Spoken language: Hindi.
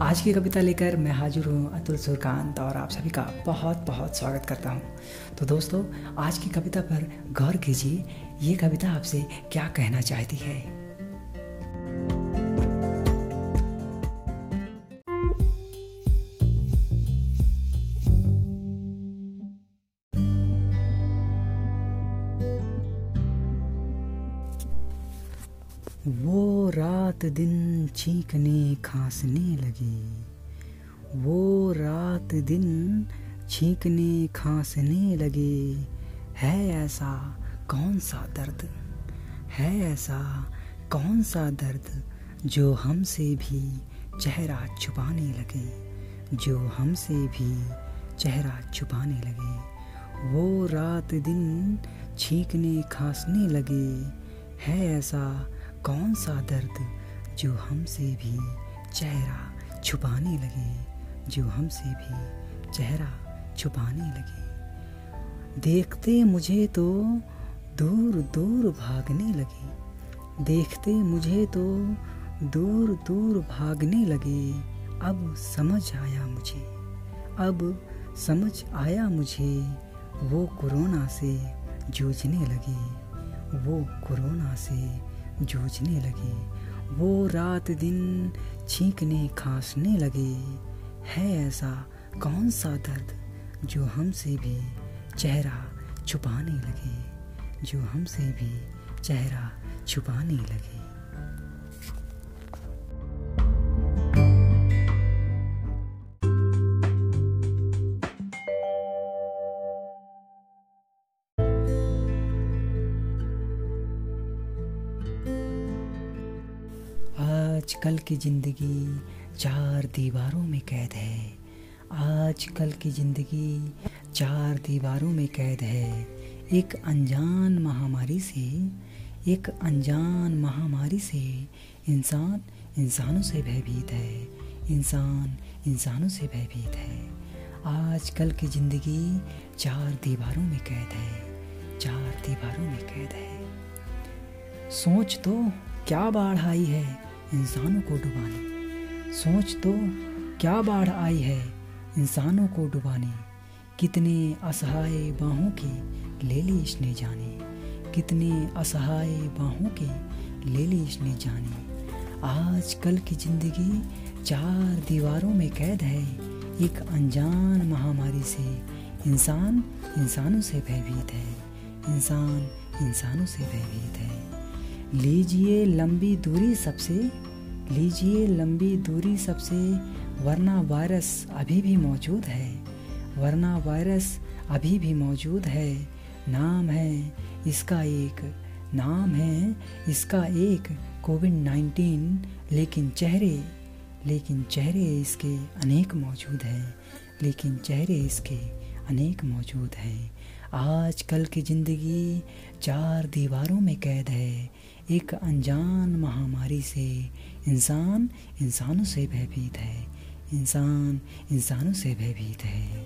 आज की कविता लेकर मैं हाजिर हूँ अतुल सुरकांत और आप सभी का बहुत बहुत स्वागत करता हूँ। तो दोस्तों, आज की कविता पर गौर कीजिए, ये कविता आपसे क्या कहना चाहती है? वो रात दिन छींकने खांसने लगे। वो रात दिन छींकने खांसने लगे। है ऐसा कौन सा दर्द? है ऐसा कौन सा दर्द जो हमसे भी चेहरा छुपाने लगे? जो हमसे भी चेहरा छुपाने लगे। वो रात दिन छींकने खांसने लगे। है ऐसा कौन सा दर्द जो हमसे भी चेहरा छुपाने लगे? जो हमसे भी चेहरा छुपाने लगे। देखते मुझे तो दूर दूर भागने लगे। देखते मुझे तो दूर दूर भागने लगे। अब समझ आया मुझे। अब समझ आया मुझे वो कोरोना से जूझने लगे। वो कोरोना से जूझने लगे। वो रात दिन छींकने, खांसने लगे। है ऐसा कौन सा दर्द जो हमसे भी चेहरा छुपाने लगे? जो हमसे भी चेहरा छुपाने लगे। आजकल की ज़िंदगी चार दीवारों में कैद है। आजकल की ज़िंदगी चार दीवारों में कैद है। एक अनजान महामारी से, एक अनजान महामारी से इंसान इंसानों से भयभीत है। इंसान इंसानों से भयभीत है। आजकल की ज़िंदगी चार दीवारों में कैद है। चार दीवारों में कैद है। सोच तो क्या बाढ़ आई है? इंसानों को डुबाने। सोच तो क्या बाढ़ आई है इंसानों को डुबाने। कितने असहाय बाहों की ले ली इसने जाने। कितने असहाय बाहों की ले ली इसने जाने। आज कल की ज़िंदगी चार दीवारों में कैद है। एक अनजान महामारी से इंसान इंसानों से भयभीत है। इंसान इंसानों से भयभीत है। लीजिए लंबी दूरी सबसे, लीजिए लंबी दूरी सबसे, वरना वायरस अभी भी मौजूद है, वरना वायरस अभी भी मौजूद है, नाम है, इसका एक, नाम है, इसका एक कोविड नाइन्टीन, लेकिन चेहरे लेकिन चेहरे इसके अनेक मौजूद हैं, लेकिन चेहरे इसके अनेक मौजूद हैं। आज कल की ज़िंदगी चार दीवारों में कैद है। एक अनजान महामारी से इंसान इंसानों से भयभीत है। इंसान इंसानों से भयभीत है।